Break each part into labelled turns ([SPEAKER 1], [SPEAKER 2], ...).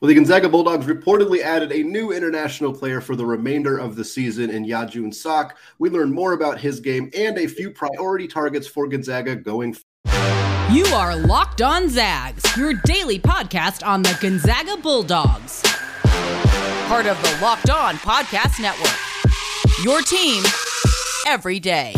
[SPEAKER 1] Well, the Gonzaga Bulldogs reportedly added a new international player for the remainder of the season in Yeojun Suk. We learn more about his game and a few priority targets for Gonzaga going.
[SPEAKER 2] You are Locked On Zags, your daily podcast on the Gonzaga Bulldogs. Part of the Locked On Podcast Network. Your team every day.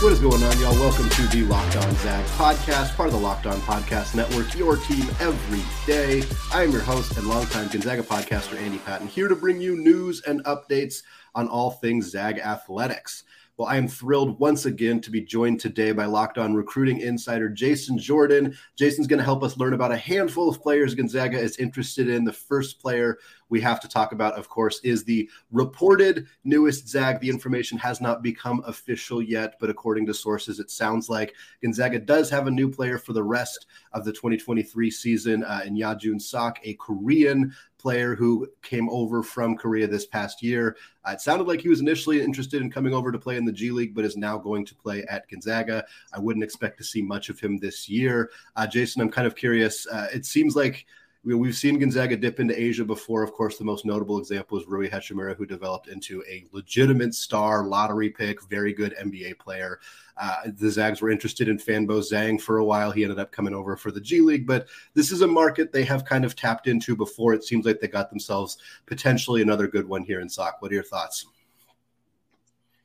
[SPEAKER 1] What is going on, y'all? Welcome to the Locked On Zags podcast, part of the Locked On Podcast Network, your team every day. I am your host and longtime Gonzaga podcaster, Andy Patton, here to bring you news and updates on all things Zag athletics. Well, I am thrilled once again to be joined today by Locked On recruiting insider Jason Jordan. Jason's going to help us learn about a handful of players Gonzaga is interested in. The first player we have to talk about, of course, is the reported newest Zag. The information has not become official yet, but according to sources, it sounds like Gonzaga does have a new player for the rest of the 2023 season uh, in Yeojun Suk, a Korean player who came over from Korea this past year. Uh, it sounded like he was initially interested in coming over to play in the G League, but is now going to play at Gonzaga. I wouldn't expect to see much of him this year. Uh, Jason, I'm kind of curious. Uh, it seems like We've seen Gonzaga dip into Asia before. Of course, the most notable example is Rui Hachimura, who developed into a legitimate star, lottery pick, very good NBA player. Uh, the Zags were interested in Fanbo Zeng for a while. He ended up coming over for the G League, but this is a market they have kind of tapped into before. It seems like they got themselves potentially another good one here in Suk. What are your thoughts?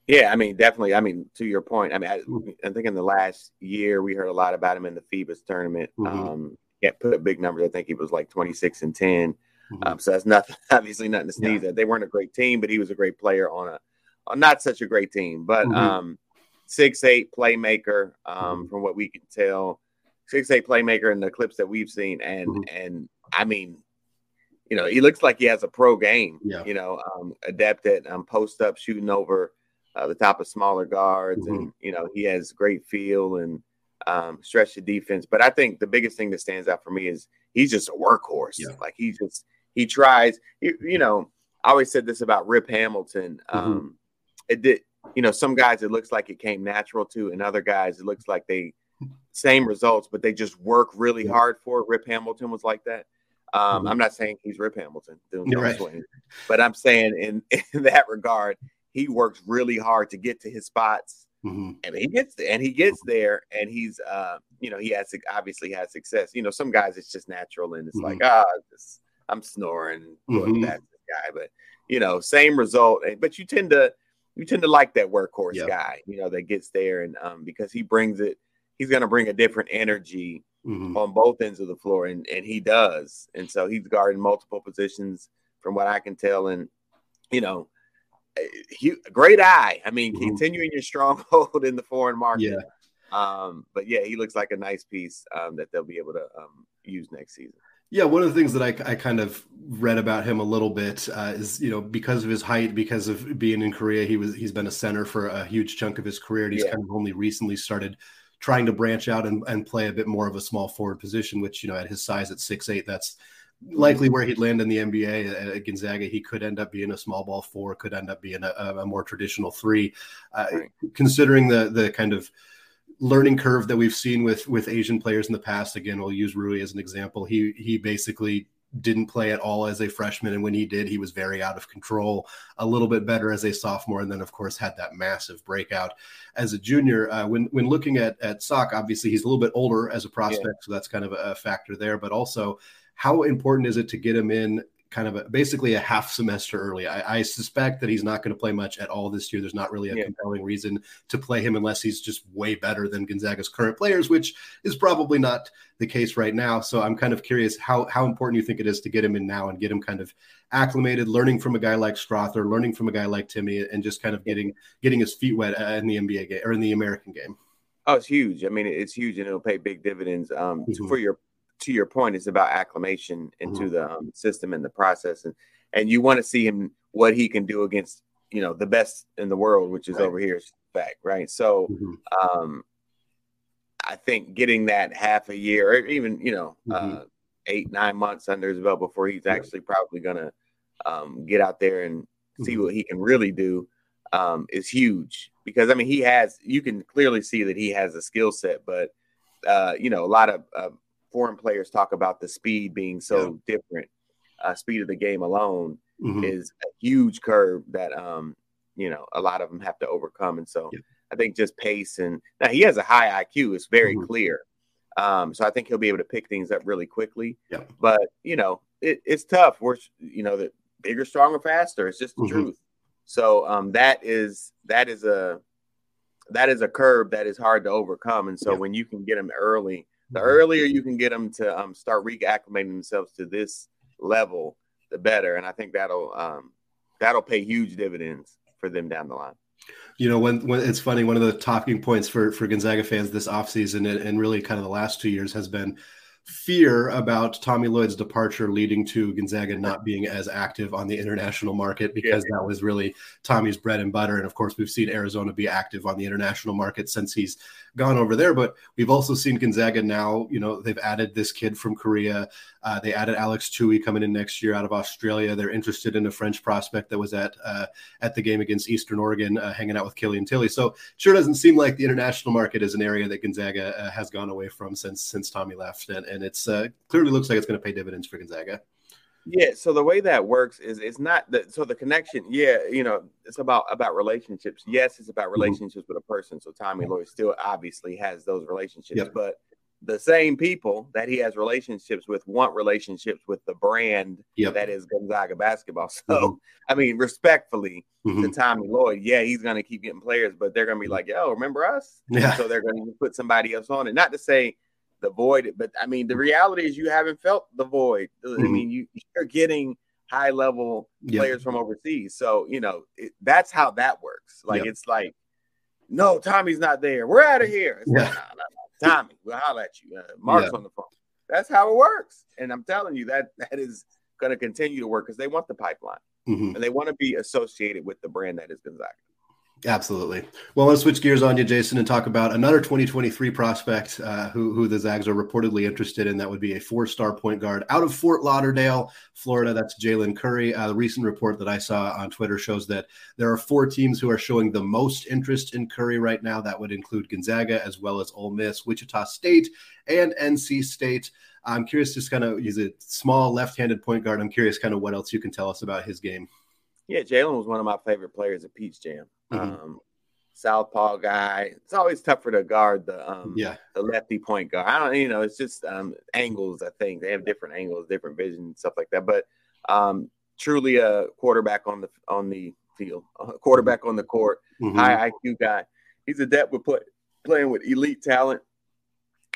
[SPEAKER 3] Yeah, I mean, definitely. I mean, to your point, I mean, I, I, think in the last year we heard a lot about him in the FIBA's tournament. Mm-hmm. Um, can't put big numbers. I think he was like 26 and 10. Mm-hmm. Um, so that's nothing, obviously nothing to sneeze yeah. at. They weren't a great team, but he was a great player on a, on not such a great team. But mm-hmm. um, six eight playmaker, um, mm-hmm. from what we can tell, six eight playmaker in the clips that we've seen, and mm-hmm. and I mean, you know, he looks like he has a pro game. Yeah. You know, um, adept at um, post up, shooting over uh, the top of smaller guards, and mm-hmm. you know, he has great feel and um, stretch the defense. But I think the biggest thing that stands out for me is he's just a workhorse. Yeah. Like he just he tries. You, you, know, I always said this about Rip Hamilton. Mm-hmm. Um, mm-hmm. It did. You know, some guys it looks like it came natural to, and other guys it looks like they same results, but they just work really hard for it. Rip Hamilton was like that. Um, mm-hmm. I'm not saying he's Rip Hamilton doing right. swing, but I'm saying in in that regard, he works really hard to get to his spots Mm-hmm. And he gets there, and he gets there, and he's, uh, you know, he has obviously has success. You know, some guys it's just natural, and it's mm-hmm. like, ah, oh, I'm snoring, mm-hmm. that's the guy. But you know, same result. But you tend to you tend to like that workhorse yep. guy, you know, that gets there, and um, because he brings it, he's going to bring a different energy mm-hmm. on both ends of the floor, and and he does, and so he's guarding multiple positions from what I can tell, and you know he, great eye. I mean, mm-hmm. continuing your stronghold in the foreign market. Yeah. Um, but yeah, he looks like a nice piece um, that they'll be able to um, use next season.
[SPEAKER 1] Yeah, one of the things that I, I kind of read about him a little bit uh, is you know because of his height, because of being in Korea, he was he's been a center for a huge chunk of his career, and he's yeah. kind of only recently started trying to branch out and, and play a bit more of a small forward position, which you know at his size at six eight, that's likely where he'd land in the NBA at Gonzaga. He could end up being a small ball four, could end up being a, a more traditional three. Uh, right. Considering the the kind of learning curve that we've seen with with Asian players in the past, again, we'll use Rui as an example. He he basically didn't play at all as a freshman, and when he did, he was very out of control. A little bit better as a sophomore, and then of course had that massive breakout as a junior. Uh, when when looking at at Suk, obviously he's a little bit older as a prospect, yeah. so that's kind of a factor there. But also how important is it to get him in kind of a, basically a half semester early. I, I suspect that he's not going to play much at all this year. There's not really a yeah. compelling reason to play him unless he's just way better than Gonzaga's current players, which is probably not the case right now. So I'm kind of curious how how important you think it is to get him in now and get him kind of acclimated, learning from a guy like Strawther, learning from a guy like Timme, and just kind of getting getting his feet wet in the NBA game or in the American game.
[SPEAKER 3] Oh, it's huge. I mean, it's huge, and it'll pay big dividends um, mm-hmm. for your to your point, it's about acclimation into mm-hmm. the um, system and the process, and and you want to see him what he can do against you know the best in the world, which is right. over here, back right. So, mm-hmm. um, I think getting that half a year, or even you know, mm-hmm. uh, eight nine months under his belt before he's actually probably gonna um, get out there and see mm-hmm. what he can really do um, is huge because I mean he has you can clearly see that he has a skill set, but uh, you know, a lot of uh, foreign players talk about the speed being so yeah. different. Uh, speed of the game alone mm-hmm. is a huge curve that um, you know a lot of them have to overcome, and so yeah. I think just pace and now he has a high IQ. It's very mm-hmm. clear. Um, so I think he'll be able to pick things up really quickly.
[SPEAKER 1] Yeah.
[SPEAKER 3] But you know, it, it's tough. We're you know the bigger, stronger, faster. It's just the mm-hmm. truth. So um, that is that is a that is a curve that is hard to overcome. And so yeah. when you can get them early, the mm-hmm. earlier you can get them to um, start reacclimating themselves to this level, the better. And I think that'll um, that'll pay huge dividends for them down the line.
[SPEAKER 1] You know, when, when it's funny, one of the talking points for for Gonzaga fans this offseason and, and really kind of the last two years has been fear about Tommy Lloyd's departure leading to Gonzaga not being as active on the international market because yeah. that was really Tommy's bread and butter. And of course, we've seen Arizona be active on the international market since he's gone over there. But we've also seen Gonzaga now, you know, they've added this kid from Korea. Uh, they added Alex Toohey coming in next year out of Australia. They're interested in a French prospect that was at uh, at the game against Eastern Oregon, uh, hanging out with Kilian Tillie. So sure doesn't seem like the international market is an area that Gonzaga uh, has gone away from since since Tommy left, and and it's uh, clearly looks like it's going to pay dividends for Gonzaga.
[SPEAKER 3] Yeah, so the way that works is it's not that so the connection, yeah, you know, it's about about relationships. Yes, it's about mm-hmm. relationships mm-hmm. with a person. So Tommy Lloyd still obviously has those relationships, yep. but the same people that he has relationships with want relationships with the brand yep. that is Gonzaga basketball. So, mm-hmm. I mean, respectfully mm-hmm. to Tommy Lloyd, yeah, he's going to keep getting players, but they're going to be mm-hmm. like, yo, remember us? Yeah. So they're going to put somebody else on it. Not to say the void. But I mean, the reality is you haven't felt the void. Mm-hmm. I mean, you, you're getting high level yep. players from overseas. So, you know, it, that's how that works. Like, yep. it's like, no, Tommy's not there. We're out of here. It's yeah. like, no, Tommy, we'll holler at you. Uh, Mark's yeah. on the phone. That's how it works. And I'm telling you that that is going to continue to work because they want the pipeline mm-hmm. and they want to be associated with the brand that is Gonzaga.
[SPEAKER 1] Absolutely. Well, I want to switch gears on you, Jason, and talk about another 2023 prospect uh, who, who the Zags are reportedly interested in. That would be a four star point guard out of Fort Lauderdale, Florida. That's Jalen Curry. Uh, the recent report that I saw on Twitter shows that there are four teams who are showing the most interest in Curry right now. That would include Gonzaga, as well as Ole Miss, Wichita State, and NC State. I'm curious, just kind of, he's a small left handed point guard. I'm curious, kind of, what else you can tell us about his game.
[SPEAKER 3] Yeah, Jalen was one of my favorite players at Peach Jam. Mm-hmm. Um, southpaw guy. It's always tougher to guard the um,
[SPEAKER 1] yeah
[SPEAKER 3] the lefty point guard. I don't, you know, it's just um, angles. I think they have different angles, different vision, stuff like that. But um, truly a quarterback on the on the field, a quarterback on the court, mm-hmm. high IQ guy. He's adept with play, playing with elite talent.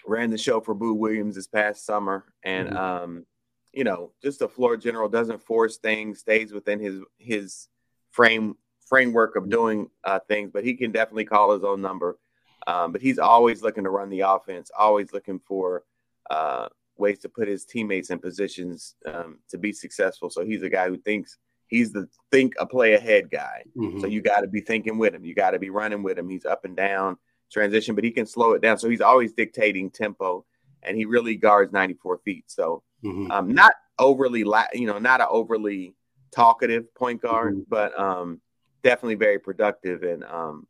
[SPEAKER 3] Ran the show for Boo Williams this past summer, and mm-hmm. um, you know, just a floor general doesn't force things, stays within his his frame framework of doing uh, things, but he can definitely call his own number. Um, but he's always looking to run the offense, always looking for uh, ways to put his teammates in positions um, to be successful. So he's a guy who thinks he's the think a play ahead guy. Mm-hmm. So you got to be thinking with him. You got to be running with him. He's up and down transition, but he can slow it down. So he's always dictating tempo, and he really guards 94 feet. So mm-hmm. um, not overly, la- you know, not an overly talkative point guard, mm-hmm. but um, definitely very productive and um,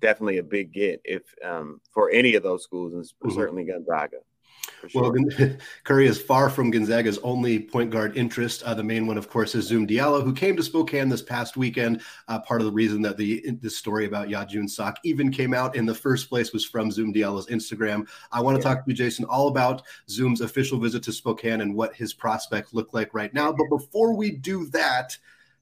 [SPEAKER 3] definitely a big get if um, for any of those schools, and mm-hmm. certainly Gonzaga.
[SPEAKER 1] Sure. Well, Curry is far from Gonzaga's only point guard interest. Uh, the main one, of course, is Zoom Diallo, who came to Spokane this past weekend. Uh, part of the reason that the this story about Yeojun Suk even came out in the first place was from Zoom Diallo's Instagram. I want to yeah. talk to you, Jason, all about Zoom's official visit to Spokane and what his prospects look like right now. But before we do that,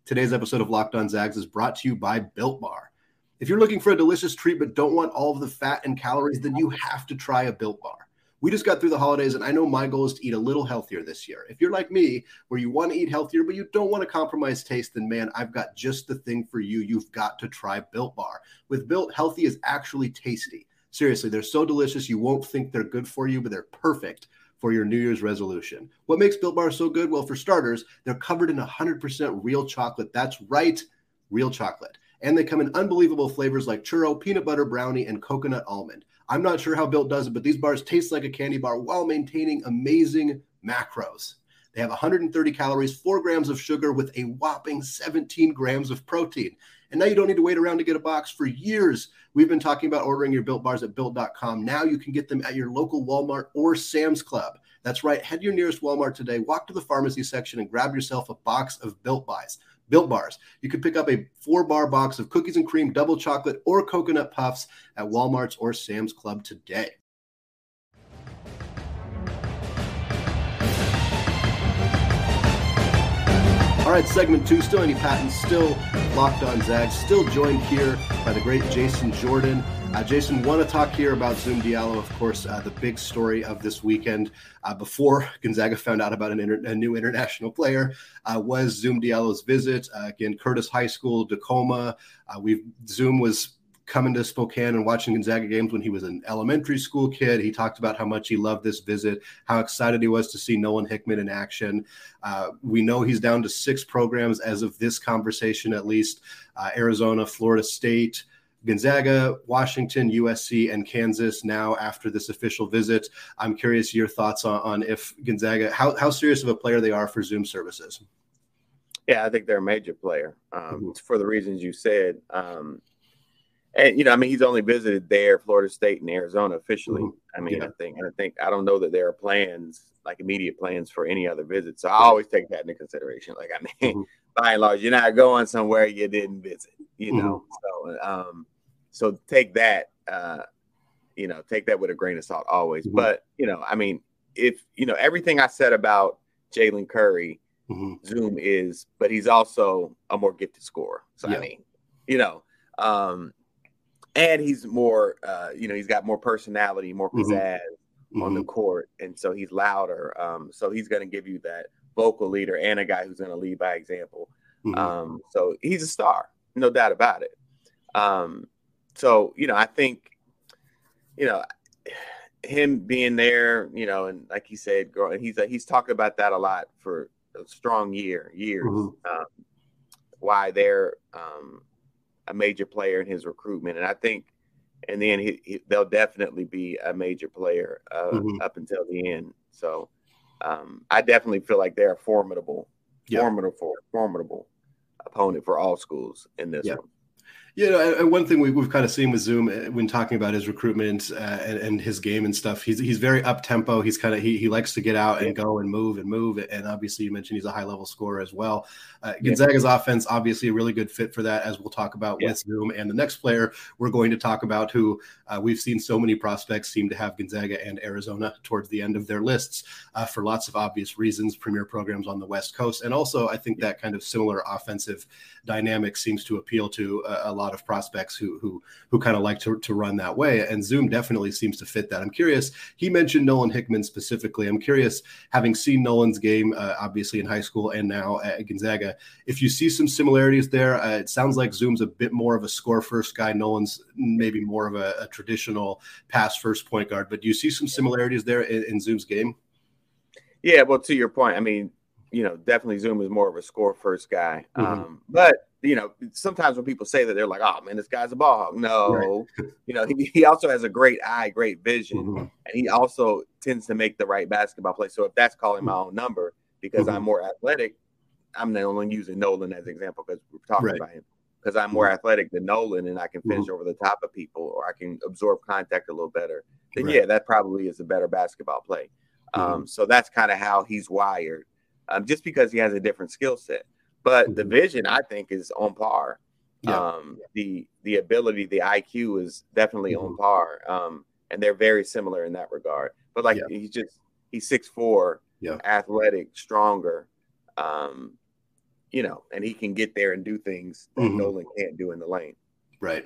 [SPEAKER 1] Today's episode of Locked On Zags is brought to you by Built Bar. If you're looking for a delicious treat but don't want all of the fat and calories, then you have to try a Built Bar. We just got through the holidays, and I know my goal is to eat a little healthier this year. If you're like me, where you want to eat healthier, but you don't want to compromise taste, then man, I've got just the thing for you. You've got to try Built Bar. With Built, healthy is actually tasty. Seriously, they're so delicious, you won't think they're good for you, but they're perfect for your New Year's resolution. What makes Built Bar so good? Well, for starters, they're covered in 100% real chocolate. That's right, real chocolate. And they come in unbelievable flavors like churro, peanut butter brownie, and coconut almond. I'm not sure how Built does it, but these bars taste like a candy bar while maintaining amazing macros. They have 130 calories, 4 grams of sugar with a whopping 17 grams of protein. And now you don't need to wait around to get a box. For years, we've been talking about ordering your built bars at built.com. Now you can get them at your local Walmart or Sam's Club. That's right. Head to your nearest Walmart today, walk to the pharmacy section, and grab yourself a box of built buys. Built Bars. You can pick up a four bar box of cookies and cream, double chocolate, or coconut puffs at Walmart's or Sam's Club today. All right, segment two, still Andy Patton, still locked on Zag, still joined here by the great Jason Jordan. Uh, Jason, want to talk here about Zoom Diallo, of course, uh, the big story of this weekend uh, before Gonzaga found out about inter- a new international player uh, was Zoom Diallo's visit. Uh, again, Curtis High School, Tacoma. Uh, we've Zoom was coming to Spokane and watching Gonzaga games when he was an elementary school kid. He talked about how much he loved this visit, how excited he was to see Nolan Hickman in action. Uh, we know he's down to six programs as of this conversation, at least uh, Arizona, Florida State. Gonzaga, Washington, USC, and Kansas now after this official visit. I'm curious your thoughts on, on if Gonzaga, how, how serious of a player they are for Zoom services.
[SPEAKER 3] Yeah, I think they're a major player um, mm-hmm. for the reasons you said. Um, and you know, I mean, he's only visited there, Florida State and Arizona officially. Mm-hmm. I mean, yeah. I think, I think, I don't know that there are plans, like immediate plans for any other visit. So I always take that into consideration. Like, I mean, mm-hmm. by and large, you're not going somewhere you didn't visit, you know. Mm-hmm. So, um, so take that, uh, you know, take that with a grain of salt always. Mm-hmm. But you know, I mean, if you know everything I said about Jalen Curry, mm-hmm. Zoom is, but he's also a more gifted scorer. So yeah. I mean, you know, um, and he's more, uh, you know, he's got more personality, more mm-hmm. pizzazz mm-hmm. on the court, and so he's louder. Um, so he's going to give you that vocal leader and a guy who's going to lead by example. Mm-hmm. Um, so he's a star, no doubt about it. Um, so you know, I think, you know, him being there, you know, and like he said, growing, he's he's talked about that a lot for a strong year, years. Mm-hmm. Um, why they're um, a major player in his recruitment, and I think, and then he, he, they'll definitely be a major player uh, mm-hmm. up until the end. So um, I definitely feel like they're a formidable, yeah. formidable, formidable opponent for all schools in this yeah. one.
[SPEAKER 1] You know, and one thing we, have kind of seen with Zoom uh, when talking about his recruitment uh, and, and, his game and stuff, he's he's very up tempo. He's kind of he, he likes to get out and go and move and move. And obviously, you mentioned he's a high level scorer as well. Uh, Gonzaga's yeah. offense, obviously, a really good fit for that, as we'll talk about yeah. with Zoom. And the next player we're going to talk about, who uh, we've seen so many prospects seem to have Gonzaga and Arizona towards the end of their lists uh, for lots of obvious reasons. Premier programs on the West Coast, and also I think that kind of similar offensive dynamic seems to appeal to a, a lot of prospects who who who kind of like to, to run that way. And Zoom definitely seems to fit that. I'm curious. He mentioned Nolan Hickman specifically. I'm curious, having seen Nolan's game, uh, obviously in high school and now at Gonzaga, if you see some similarities there. Uh, it sounds like Zoom's a bit more of a score first guy. Nolan's maybe more of a, a traditional pass first point guard. But do you see some similarities there in, in Zoom's game?
[SPEAKER 3] Yeah, well, to your point, I mean, you know, definitely Zoom is more of a score first guy. Mm-hmm. Um, but you know, sometimes when people say that, they're like, "Oh man, this guy's a ball hog." No, right. you know, he, he also has a great eye, great vision, mm-hmm. and he also tends to make the right basketball play. So if that's calling my own number because mm-hmm. I'm more athletic, I'm only using Nolan as an example because we're talking right. about him. Because I'm more mm-hmm. athletic than Nolan and I can finish mm-hmm. over the top of people or I can absorb contact a little better, then right. yeah, that probably is a better basketball play. Mm-hmm. Um, so that's kind of how he's wired, um, just because he has a different skill set. But the mm-hmm. vision, I think, is on par. Yeah. Um, the the ability, the IQ is definitely mm-hmm. on par. Um, and they're very similar in that regard. But like yeah. he's just he's six four, yeah. athletic, stronger. Um, you know, and he can get there and do things that mm-hmm. Nolan can't do in the lane.
[SPEAKER 1] Right.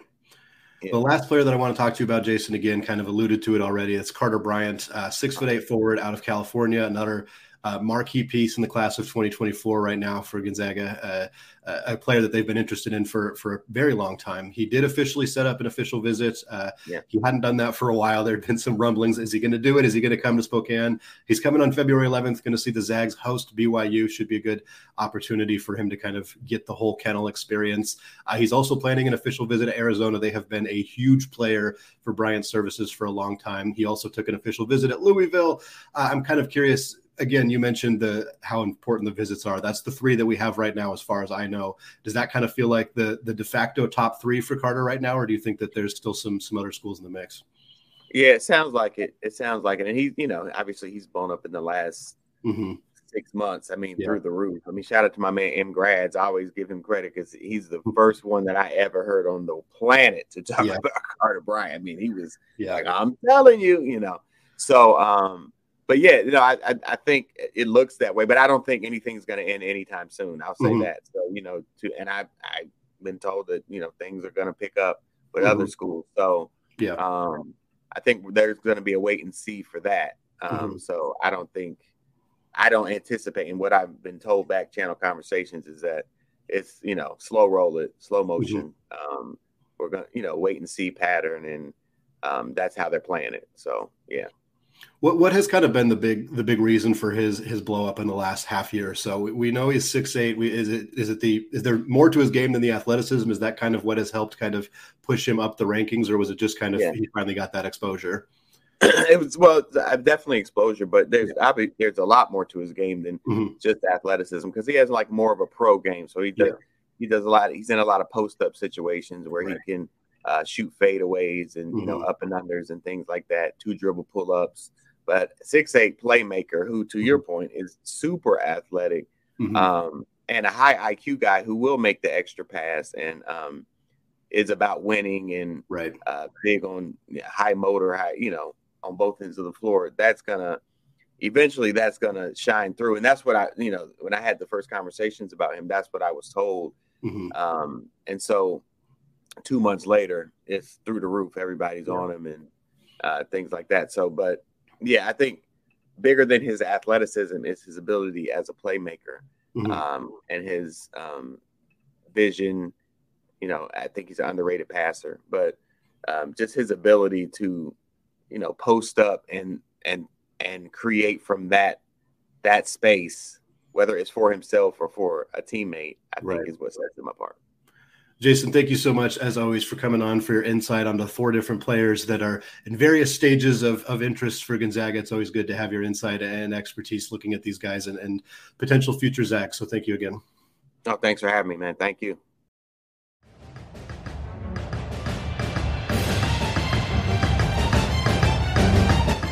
[SPEAKER 1] Yeah. The last player that I want to talk to you about, Jason, again, kind of alluded to it already. It's Carter Bryant, uh, six foot eight forward out of California, another uh, marquee piece in the class of 2024 right now for Gonzaga, uh, a player that they've been interested in for, for a very long time. He did officially set up an official visit. Uh, yeah. He hadn't done that for a while. There had been some rumblings. Is he going to do it? Is he going to come to Spokane? He's coming on February 11th, going to see the Zags host BYU. Should be a good opportunity for him to kind of get the whole kennel experience. Uh, he's also planning an official visit to Arizona. They have been a huge player for Bryant services for a long time. He also took an official visit at Louisville. Uh, I'm kind of curious again, you mentioned the how important the visits are. That's the three that we have right now, as far as I know. Does that kind of feel like the the de facto top three for Carter right now, or do you think that there's still some some other schools in the mix?
[SPEAKER 3] Yeah, it sounds like it. It sounds like it, and he, you know, obviously he's blown up in the last mm-hmm. six months. I mean, yeah. through the roof. I mean, shout out to my man M. Grads. I always give him credit because he's the mm-hmm. first one that I ever heard on the planet to talk yeah. about Carter Bryant. I mean, he was yeah. like, I'm telling you, you know. So, um, but yeah, you know, I, I, I think it looks that way, but I don't think anything's going to end anytime soon. I'll say mm-hmm. that. So you know, to and I I've been told that you know things are going to pick up with mm-hmm. other schools. So yeah, um, I think there's going to be a wait and see for that. Um, mm-hmm. So I don't think I don't anticipate, and what I've been told back channel conversations is that it's you know slow roll it, slow mm-hmm. motion. Um, we're gonna you know wait and see pattern, and um, that's how they're playing it. So yeah.
[SPEAKER 1] What what has kind of been the big the big reason for his his blow up in the last half year or so? We, we know he's six eight. We, is it is it the is there more to his game than the athleticism? Is that kind of what has helped kind of push him up the rankings, or was it just kind of yeah. he finally got that exposure?
[SPEAKER 3] it was well, definitely exposure, but there's yeah. there's a lot more to his game than mm-hmm. just athleticism because he has like more of a pro game. So he does yeah. he does a lot. He's in a lot of post up situations where right. he can uh, shoot fadeaways and you know mm-hmm. up and unders and things like that, two dribble pull ups. But six eight playmaker, who to mm-hmm. your point is super athletic, mm-hmm. um, and a high IQ guy who will make the extra pass and um, is about winning and
[SPEAKER 1] right
[SPEAKER 3] uh, big on high motor, high you know on both ends of the floor. That's gonna eventually that's gonna shine through, and that's what I you know when I had the first conversations about him, that's what I was told. Mm-hmm. Um, and so two months later, it's through the roof. Everybody's yeah. on him and uh, things like that. So, but yeah, I think bigger than his athleticism is his ability as a playmaker mm-hmm. um, and his um, vision. You know, I think he's an underrated passer, but um, just his ability to, you know, post up and and and create from that that space, whether it's for himself or for a teammate, I right. think is what sets him apart.
[SPEAKER 1] Jason, thank you so much, as always, for coming on for your insight on the four different players that are in various stages of, of interest for Gonzaga. It's always good to have your insight and expertise looking at these guys and, and potential future Zach. So thank you again.
[SPEAKER 3] Oh, thanks for having me, man. Thank you.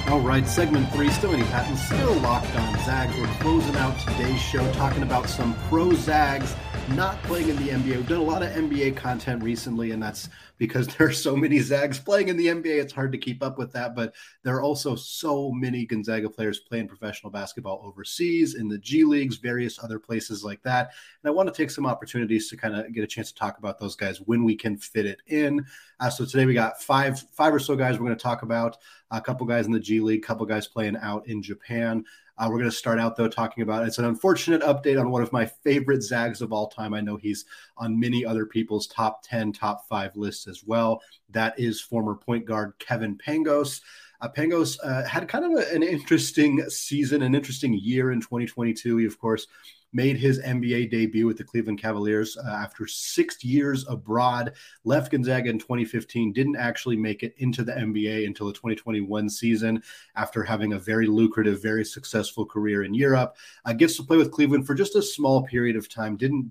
[SPEAKER 1] All right, segment three, still Andy Patton, still locked on Zags. We're closing out today's show talking about some pro Zags not playing in the NBA. We've done a lot of NBA content recently, and that's because there are so many Zags playing in the NBA. It's hard to keep up with that, but there are also so many Gonzaga players playing professional basketball overseas, in the G Leagues, various other places like that. And I want to take some opportunities to kind of get a chance to talk about those guys when we can fit it in. Uh, so today we got five, five or so guys we're going to talk about. A couple guys in the G League, a couple guys playing out in Japan. Uh, we're going to start out though talking about it's an unfortunate update on one of my favorite Zags of all time. I know he's on many other people's top 10, top five lists as well. That is former point guard Kevin Pangos. Uh, Pangos uh, had kind of a, an interesting season, an interesting year in 2022. He, of course, made his NBA debut with the Cleveland Cavaliers uh, after six years abroad. Left Gonzaga in 2015, didn't actually make it into the NBA until the 2021 season after having a very lucrative, very successful career in Europe. Uh, gets to play with Cleveland for just a small period of time. Didn't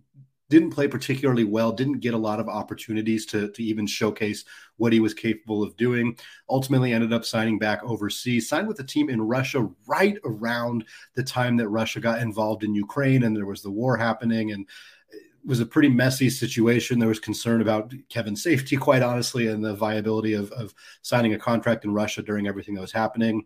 [SPEAKER 1] didn't play particularly well, didn't get a lot of opportunities to, to even showcase what he was capable of doing. Ultimately, ended up signing back overseas, signed with a team in Russia right around the time that Russia got involved in Ukraine and there was the war happening. And it was a pretty messy situation. There was concern about Kevin's safety, quite honestly, and the viability of, of signing a contract in Russia during everything that was happening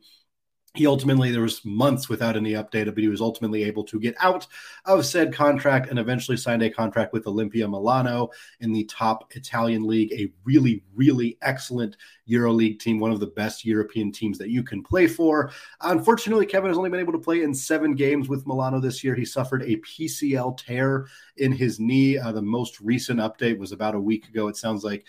[SPEAKER 1] he ultimately there was months without any update but he was ultimately able to get out of said contract and eventually signed a contract with Olimpia Milano in the top Italian league a really really excellent EuroLeague team one of the best European teams that you can play for unfortunately Kevin has only been able to play in 7 games with Milano this year he suffered a PCL tear in his knee uh, the most recent update was about a week ago it sounds like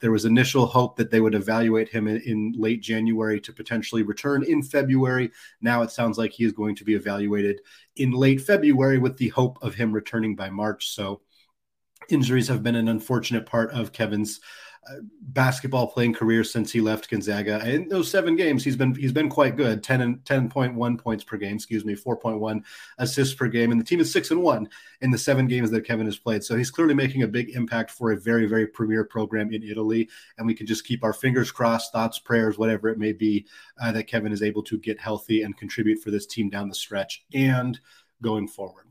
[SPEAKER 1] there was initial hope that they would evaluate him in, in, late January to potentially return in February. Now it sounds like he is going to be evaluated in late February with the hope of him returning by March. So injuries have been an unfortunate part of Kevin's basketball playing career since he left Gonzaga. In those seven games, he's been he's been quite good 10 and 10.1 points per game, excuse me, 4.1 assists per game. And the team is six and one in the seven games that Kevin has played. So he's clearly making a big impact for a very, very premier program in Italy. And we can just keep our fingers crossed, thoughts, prayers, whatever it may be, uh, that Kevin is able to get healthy and contribute for this team down the stretch and going forward.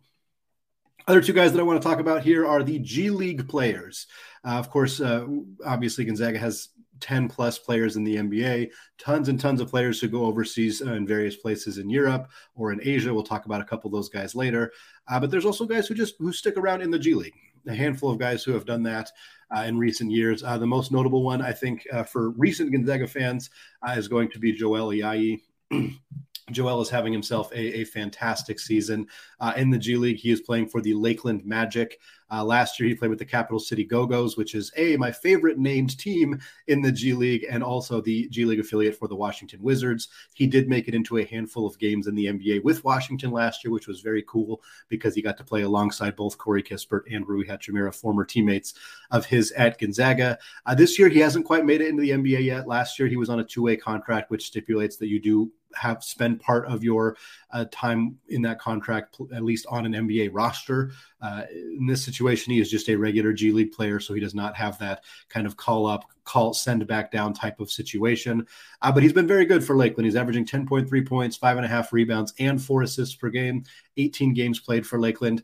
[SPEAKER 1] Other two guys that I want to talk about here are the G League players. Uh, of course, uh, obviously, Gonzaga has 10 plus players in the NBA, tons and tons of players who go overseas uh, in various places in Europe or in Asia. We'll talk about a couple of those guys later. Uh, but there's also guys who just who stick around in the G League. A handful of guys who have done that uh, in recent years. The most notable one, I think, for recent Gonzaga fans, is going to be Joel Ayayi. Joel is having himself a, a fantastic season uh, in the G League. He is playing for the Lakeland Magic. Uh, last year, he played with the Capital City Go Go's, which is a my favorite named team in the G League, and also the G League affiliate for the Washington Wizards. He did make it into a handful of games in the NBA with Washington last year, which was very cool because he got to play alongside both Corey Kispert and Rui Hachimura, former teammates of his at Gonzaga. Uh, this year, he hasn't quite made it into the NBA yet. Last year, he was on a two way contract, which stipulates that you do have spend part of your uh, time in that contract at least on an NBA roster. Uh, in this situation, he is just a regular G League player, so he does not have that kind of call up, call send back down type of situation. Uh, but he's been very good for Lakeland. He's averaging 10.3 points, five and a half rebounds, and four assists per game. 18 games played for Lakeland.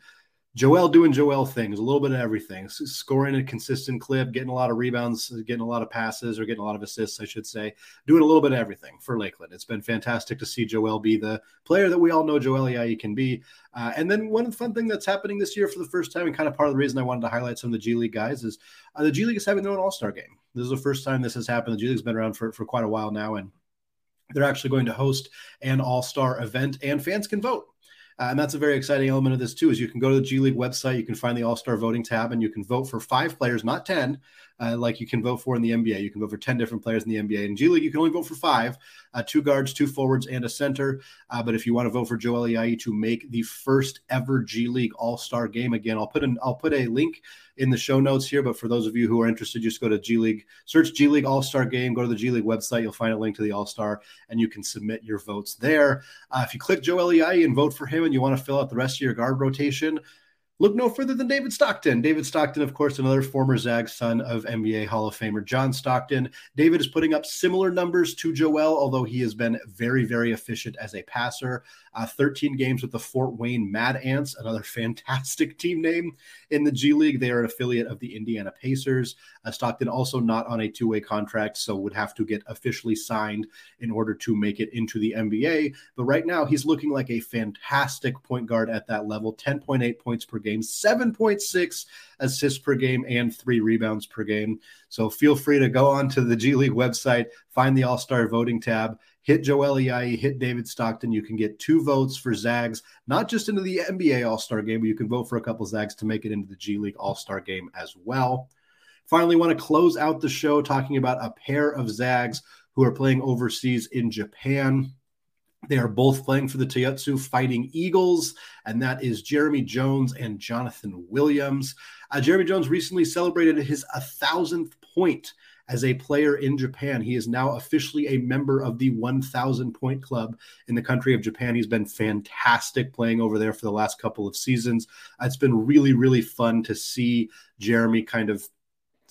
[SPEAKER 1] Joel doing Joel things, a little bit of everything, scoring a consistent clip, getting a lot of rebounds, getting a lot of passes, or getting a lot of assists, I should say, doing a little bit of everything for Lakeland. It's been fantastic to see Joel be the player that we all know Joel Ayayi can be. Uh, and then one fun thing that's happening this year for the first time, and kind of part of the reason I wanted to highlight some of the G League guys, is uh, the G League is having their own All Star game. This is the first time this has happened. The G League's been around for, for quite a while now, and they're actually going to host an All Star event, and fans can vote. Uh, and that's a very exciting element of this too. Is you can go to the G League website, you can find the All Star voting tab, and you can vote for five players, not ten, uh, like you can vote for in the NBA. You can vote for ten different players in the NBA. In G League, you can only vote for five: uh, two guards, two forwards, and a center. Uh, but if you want to vote for Joel Ayayi to make the first ever G League All Star game again, I'll put an I'll put a link in the show notes here. But for those of you who are interested, just go to G League, search G League All Star Game, go to the G League website. You'll find a link to the All Star, and you can submit your votes there. Uh, if you click Joel Ayayi and vote for him, and you want to fill out the rest of your guard rotation, look no further than David Stockton. David Stockton, of course, another former Zag son of NBA Hall of Famer John Stockton. David is putting up similar numbers to Joel, although he has been very, very efficient as a passer. Uh, 13 games with the Fort Wayne Mad Ants, another fantastic team name in the G League. They are an affiliate of the Indiana Pacers. Uh, Stockton also not on a two way contract, so would have to get officially signed in order to make it into the NBA. But right now, he's looking like a fantastic point guard at that level 10.8 points per game, 7.6 assists per game, and three rebounds per game. So feel free to go on to the G League website, find the All Star voting tab hit Joel hit David Stockton. You can get two votes for Zags, not just into the NBA All Star game, but you can vote for a couple Zags to make it into the G League All Star game as well. Finally, want to close out the show talking about a pair of Zags who are playing overseas in Japan. They are both playing for the Toyotsu Fighting Eagles, and that is Jeremy Jones and Jonathan Williams. Uh, Jeremy Jones recently celebrated his 1,000th point as a player in Japan. He is now officially a member of the 1000 point club in the country of Japan. He's been fantastic playing over there for the last couple of seasons. It's been really, really fun to see Jeremy kind of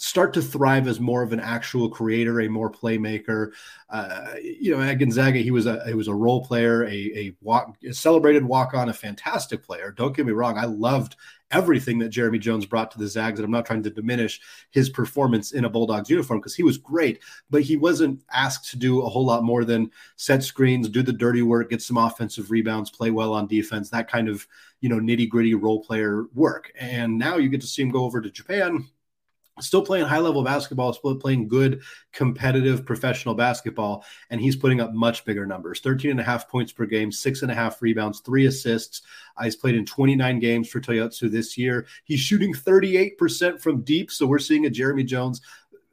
[SPEAKER 1] start to thrive as more of an actual creator, a more playmaker. Uh, you know, at Gonzaga, he was a he was a role player, a a, walk, a celebrated walk on, a fantastic player. Don't get me wrong, I loved everything that Jeremy Jones brought to the Zags. And I'm not trying to diminish his performance in a Bulldogs uniform because he was great, but he wasn't asked to do a whole lot more than set screens, do the dirty work, get some offensive rebounds, play well on defense, that kind of, you know, nitty gritty role player work. And now you get to see him go over to Japan still playing high level basketball, still playing good competitive professional basketball, and he's putting up much bigger numbers 13 and a half points per game, six and a half rebounds, three assists. Uh, he's played in 29 games for Toyotsu this year. He's shooting 38% from deep. So we're seeing a Jeremy Jones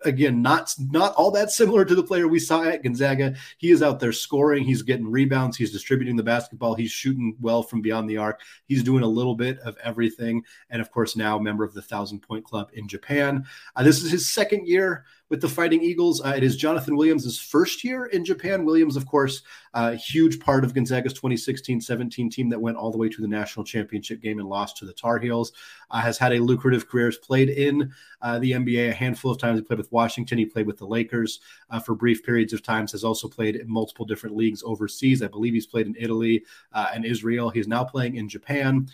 [SPEAKER 1] again, not not all that similar to the player we saw at Gonzaga. He is out there scoring. He's getting rebounds. He's distributing the basketball. He's shooting well from beyond the arc. He's doing a little bit of everything. And of course, now member of the Thousand Point Club in Japan. Uh, this is his second year with the Fighting Eagles. Uh, it is Jonathan Williams' first year in Japan. Williams, of course, a uh, huge part of Gonzaga's 2016 17 team that went all the way to the national championship game and lost to the Tar Heels. Uh, has had a lucrative career, has played in uh, the NBA a handful of times. He played with Washington, he played with the Lakers uh, for brief periods of times, has also played in multiple different leagues overseas. I believe he's played in Italy uh, and Israel. He's now playing in Japan.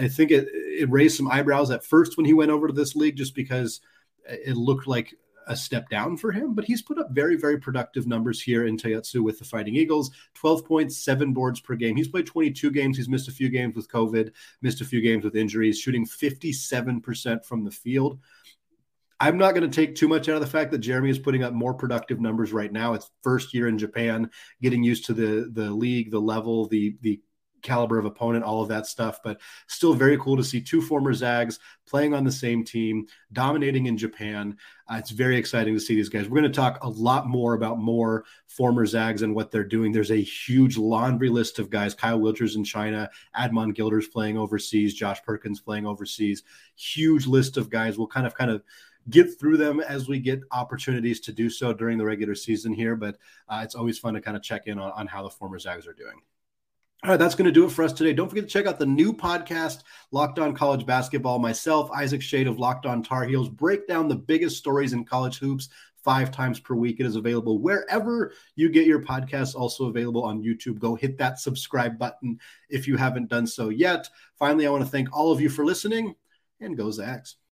[SPEAKER 1] I think it, it raised some eyebrows at first when he went over to this league just because it looked like a step down for him, but he's put up very, very productive numbers here in Toyotsu with the Fighting Eagles 12 points, seven boards per game. He's played 22 games. He's missed a few games with COVID, missed a few games with injuries, shooting 57% from the field. I'm not going to take too much out of the fact that Jeremy is putting up more productive numbers right now. It's first year in Japan, getting used to the the league, the level, the the caliber of opponent, all of that stuff. But still very cool to see two former Zags playing on the same team, dominating in Japan. Uh, it's very exciting to see these guys. We're going to talk a lot more about more former Zags and what they're doing. There's a huge laundry list of guys. Kyle Wiltjer in China, Admon Gilders playing overseas, Josh Perkins playing overseas. Huge list of guys. We'll kind of kind of get through them as we get opportunities to do so during the regular season here. But uh, it's always fun to kind of check in on, on how the former Zags are doing. All right, that's going to do it for us today. Don't forget to check out the new podcast, Locked On College Basketball. Myself, Isaac Schade of Locked On Tar Heels, break down the biggest stories in college hoops five times per week. It is available wherever you get your podcasts, also available on YouTube. Go hit that subscribe button if you haven't done so yet. Finally, I want to thank all of you for listening and go Zags.